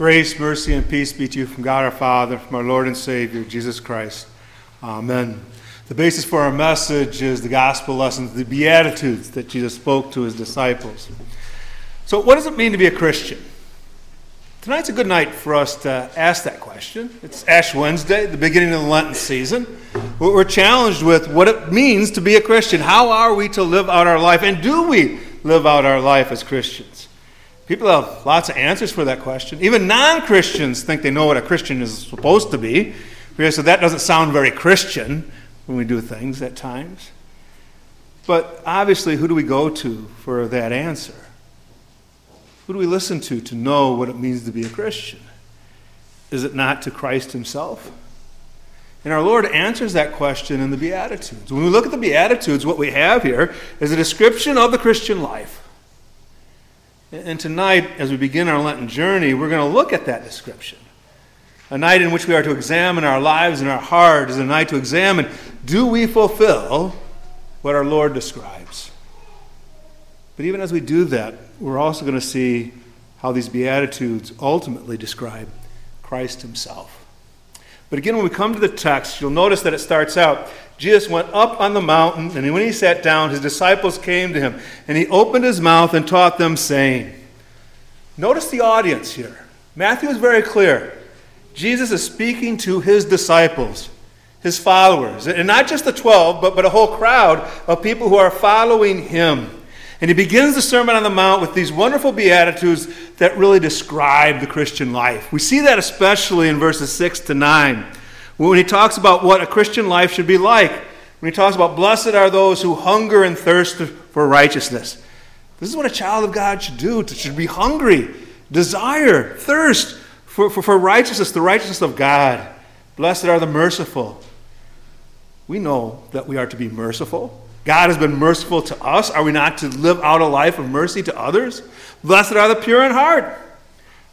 Grace, mercy, and peace be to you from God our Father, from our Lord and Savior, Jesus Christ. Amen. The basis for our message is the gospel lessons, the Beatitudes that Jesus spoke to his disciples. So, what does it mean to be a Christian? Tonight's a good night for us to ask that question. It's Ash Wednesday, the beginning of the Lenten season. We're challenged with what it means to be a Christian. How are we to live out our life? And do we live out our life as Christians? People have lots of answers for that question. Even non Christians think they know what a Christian is supposed to be. So that doesn't sound very Christian when we do things at times. But obviously, who do we go to for that answer? Who do we listen to to know what it means to be a Christian? Is it not to Christ Himself? And our Lord answers that question in the Beatitudes. When we look at the Beatitudes, what we have here is a description of the Christian life. And tonight, as we begin our Lenten journey, we're going to look at that description. A night in which we are to examine our lives and our hearts, is a night to examine do we fulfill what our Lord describes? But even as we do that, we're also going to see how these Beatitudes ultimately describe Christ Himself. But again, when we come to the text, you'll notice that it starts out Jesus went up on the mountain, and when he sat down, his disciples came to him, and he opened his mouth and taught them, saying, Notice the audience here. Matthew is very clear. Jesus is speaking to his disciples, his followers, and not just the 12, but, but a whole crowd of people who are following him. And he begins the Sermon on the Mount with these wonderful Beatitudes that really describe the Christian life. We see that especially in verses 6 to 9 when he talks about what a Christian life should be like, when he talks about, blessed are those who hunger and thirst for righteousness. This is what a child of God should do. Should be hungry, desire, thirst for, for, for righteousness, the righteousness of God. Blessed are the merciful. We know that we are to be merciful. God has been merciful to us. Are we not to live out a life of mercy to others? Blessed are the pure in heart.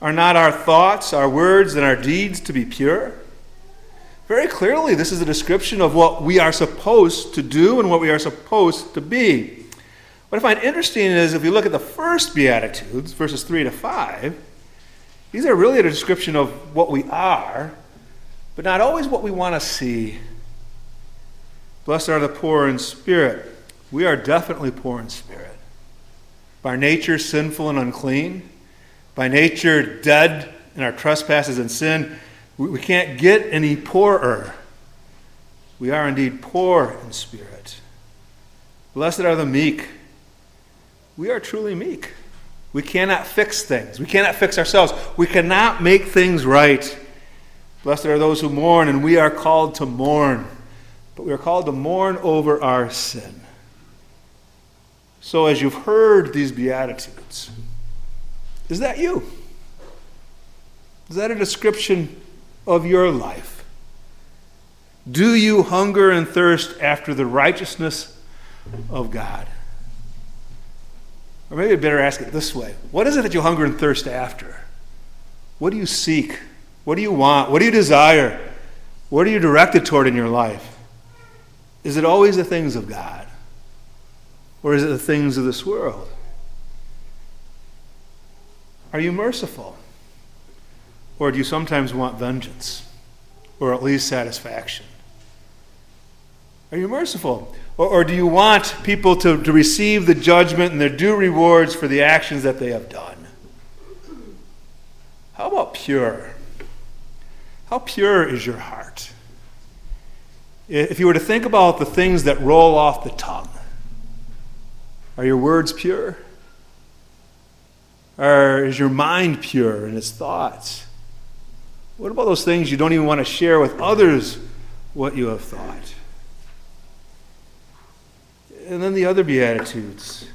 Are not our thoughts, our words, and our deeds to be pure? Very clearly, this is a description of what we are supposed to do and what we are supposed to be. What I find interesting is if you look at the first Beatitudes, verses 3 to 5, these are really a description of what we are, but not always what we want to see. Blessed are the poor in spirit. We are definitely poor in spirit. By nature, sinful and unclean. By nature, dead in our trespasses and sin. We can't get any poorer. We are indeed poor in spirit. Blessed are the meek. We are truly meek. We cannot fix things. We cannot fix ourselves. We cannot make things right. Blessed are those who mourn, and we are called to mourn. But we are called to mourn over our sin. So, as you've heard these Beatitudes, is that you? Is that a description of your life? Do you hunger and thirst after the righteousness of God? Or maybe I'd better ask it this way What is it that you hunger and thirst after? What do you seek? What do you want? What do you desire? What are you directed toward in your life? Is it always the things of God? Or is it the things of this world? Are you merciful? Or do you sometimes want vengeance? Or at least satisfaction? Are you merciful? Or, or, do you want people to, to receive the judgment and their due rewards for the actions that they have done? How about pure? How pure is your heart? If you were to think about the things that roll off the tongue, are your words pure? Or is your mind pure in its thoughts? What about those things you don't even want to share with others what you have thought? And then the other Beatitudes.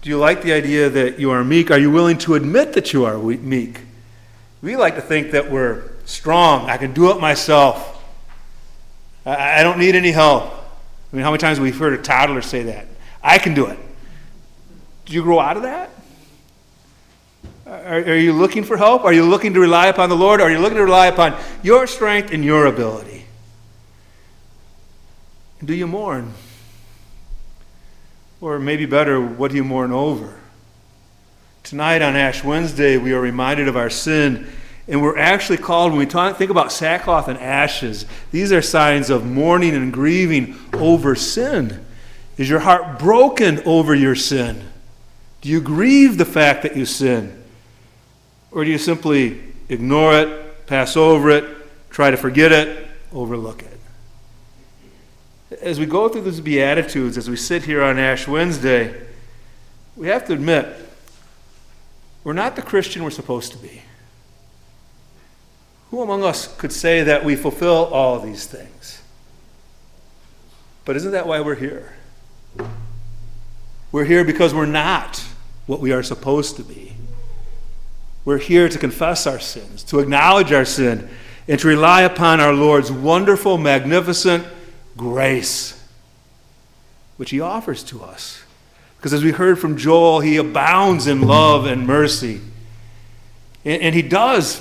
Do you like the idea that you are meek? Are you willing to admit that you are meek? We like to think that we're strong. I can do it myself. I don't need any help. I mean, how many times have we heard a toddler say that? I can do it. Do you grow out of that? Are, are, you looking for help? Are you looking to rely upon the Lord? Are you looking to rely upon your strength and your ability? Do you mourn? Or maybe better, what do you mourn over? Tonight on Ash Wednesday, we are reminded of our sin And we're actually called, when we talk, think about sackcloth and ashes, these are signs of mourning and grieving over sin. Is your heart broken over your sin? Do you grieve the fact that you sin? Or do you simply ignore it, pass over it, try to forget it, overlook it? As we go through these Beatitudes, as we sit here on Ash Wednesday, we have to admit we're not the Christian we're supposed to be. Who among us could say that we fulfill all these things? But isn't that why we're here? We're here because we're not what we are supposed to be. We're here to confess our sins, to acknowledge our sin, and to rely upon our Lord's wonderful, magnificent grace, which He offers to us. Because as we heard from Joel, He abounds in love and mercy. And, and He does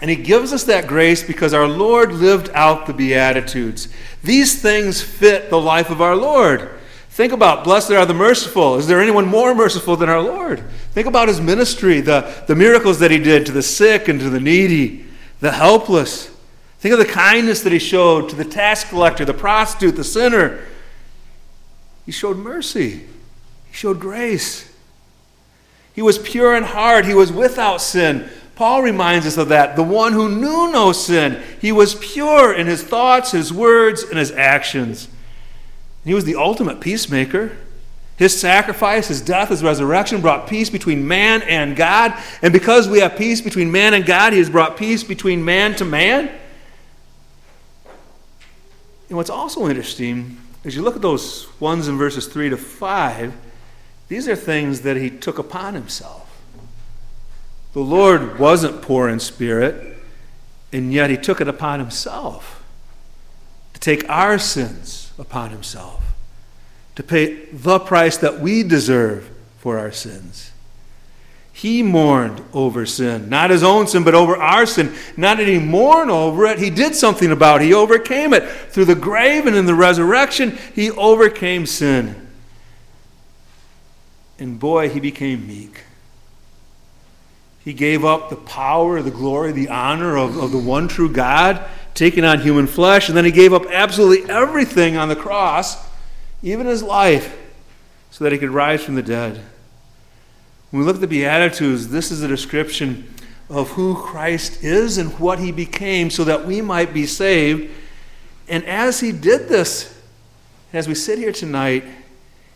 and he gives us that grace because our Lord lived out the Beatitudes. These things fit the life of our Lord. Think about blessed are the merciful. Is there anyone more merciful than our Lord? Think about his ministry, the, the miracles that he did to the sick and to the needy, the helpless. Think of the kindness that he showed to the tax collector, the prostitute, the sinner. He showed mercy, he showed grace. He was pure in heart, he was without sin. Paul reminds us of that. The one who knew no sin. He was pure in his thoughts, his words, and his actions. He was the ultimate peacemaker. His sacrifice, his death, his resurrection brought peace between man and God. And because we have peace between man and God, he has brought peace between man to man. And what's also interesting is you look at those ones in verses 3 to 5, these are things that he took upon himself. The Lord wasn't poor in spirit, and yet He took it upon Himself to take our sins upon Himself, to pay the price that we deserve for our sins. He mourned over sin, not his own sin, but over our sin. Not did he mourn over it, he did something about it. He overcame it. Through the grave and in the resurrection, he overcame sin. And boy, he became meek. He gave up the power, the glory, the honor of, of the one true God, taking on human flesh, and then he gave up absolutely everything on the cross, even his life, so that he could rise from the dead. When we look at the Beatitudes, this is a description of who Christ is and what he became so that we might be saved. And as he did this, as we sit here tonight,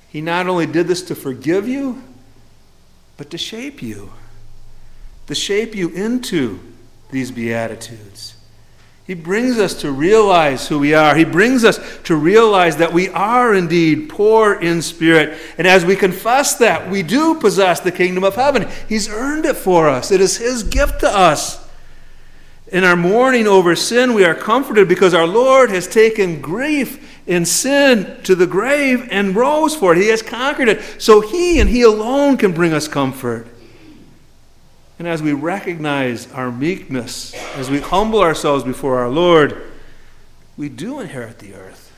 he not only did this to forgive you, but to shape you to shape you into these Beatitudes. He brings us to realize who we are. He brings us to realize that we are indeed poor in spirit. And as we confess that, we do possess the kingdom of heaven. He's earned it for us, it is His gift to us. In our mourning over sin, we are comforted because our Lord has taken grief and sin to the grave and rose for it. He has conquered it. So He and He alone can bring us comfort. And as we recognize our meekness, as we humble ourselves before our Lord, we do inherit the earth.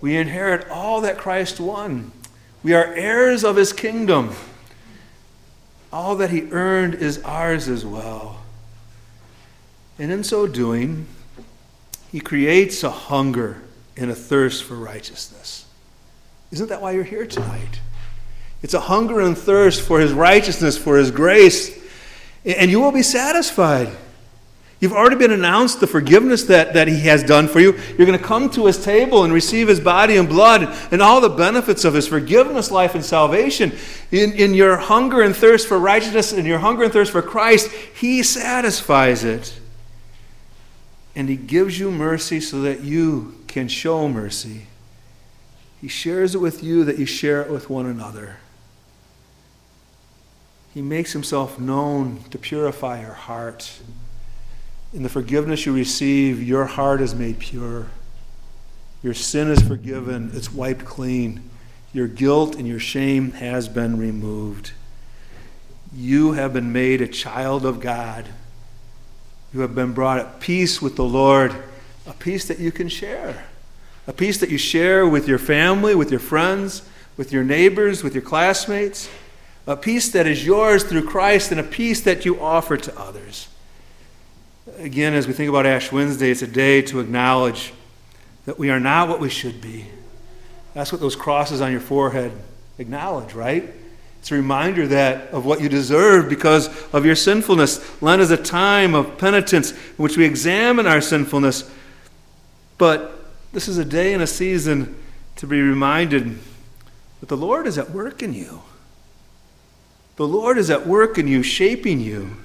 We inherit all that Christ won. We are heirs of his kingdom. All that he earned is ours as well. And in so doing, he creates a hunger and a thirst for righteousness. Isn't that why you're here tonight? It's a hunger and thirst for His righteousness, for His grace, and you will be satisfied. You've already been announced the forgiveness that, that He has done for you. You're going to come to His table and receive His body and blood and all the benefits of His forgiveness, life, and salvation. In, in your hunger and thirst for righteousness and your hunger and thirst for Christ, He satisfies it. And He gives you mercy so that you can show mercy. He shares it with you that you share it with one another. He makes himself known to purify your heart. In the forgiveness you receive, your heart is made pure. Your sin is forgiven, it's wiped clean. Your guilt and your shame has been removed. You have been made a child of God. You have been brought at peace with the Lord, a peace that you can share, a peace that you share with your family, with your friends, with your neighbors, with your classmates a peace that is yours through Christ, and a peace that you offer to others. Again, as we think about Ash Wednesday, it's a day to acknowledge that we are not what we should be. That's what those crosses on your forehead acknowledge, right? It's a reminder that of what you deserve because of your sinfulness. Lent is a time of penitence in which we examine our sinfulness. But this is a day and a season to be reminded that the Lord is at work in you. The Lord is at work in you, shaping you.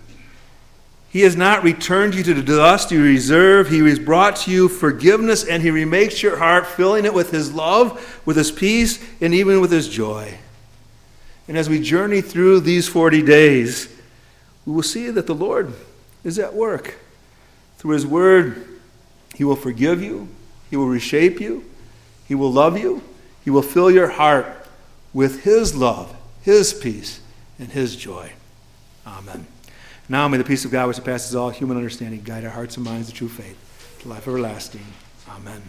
He has not returned you to the dust you reserve. He has brought to you forgiveness, and He remakes your heart, filling it with His love, with His peace, and even with His joy. And as we journey through these 40 days, we will see that the Lord is at work. Through His Word, He will forgive you, He will reshape you, He will love you, He will fill your heart with His love, His peace, and His joy. Amen. Now may the peace of God, which surpasses all human understanding, guide our hearts and minds to true faith, to life everlasting. Amen.